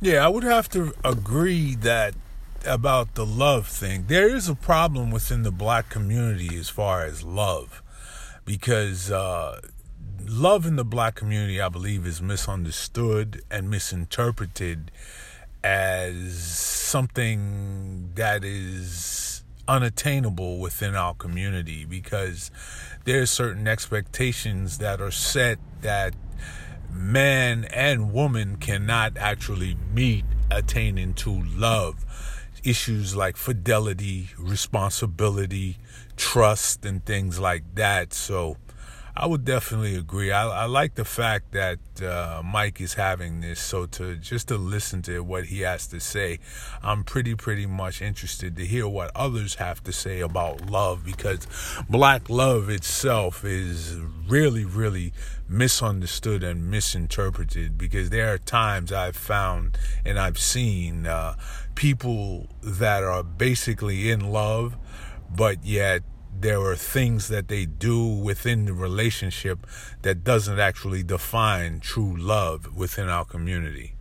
Yeah, I would have to agree that about the love thing. There is a problem within the black community as far as love because uh, love in the black community, I believe, is misunderstood and misinterpreted as something that is unattainable within our community because there are certain expectations that are set that man and woman cannot actually meet attaining to love issues like fidelity, responsibility, trust, and things like that. So I would definitely agree. I, I like the fact that uh, Mike is having this. So to just to listen to what he has to say, I'm pretty pretty much interested to hear what others have to say about love because black love itself is really really misunderstood and misinterpreted. Because there are times I've found and I've seen uh, people that are basically in love, but yet there are things that they do within the relationship that doesn't actually define true love within our community.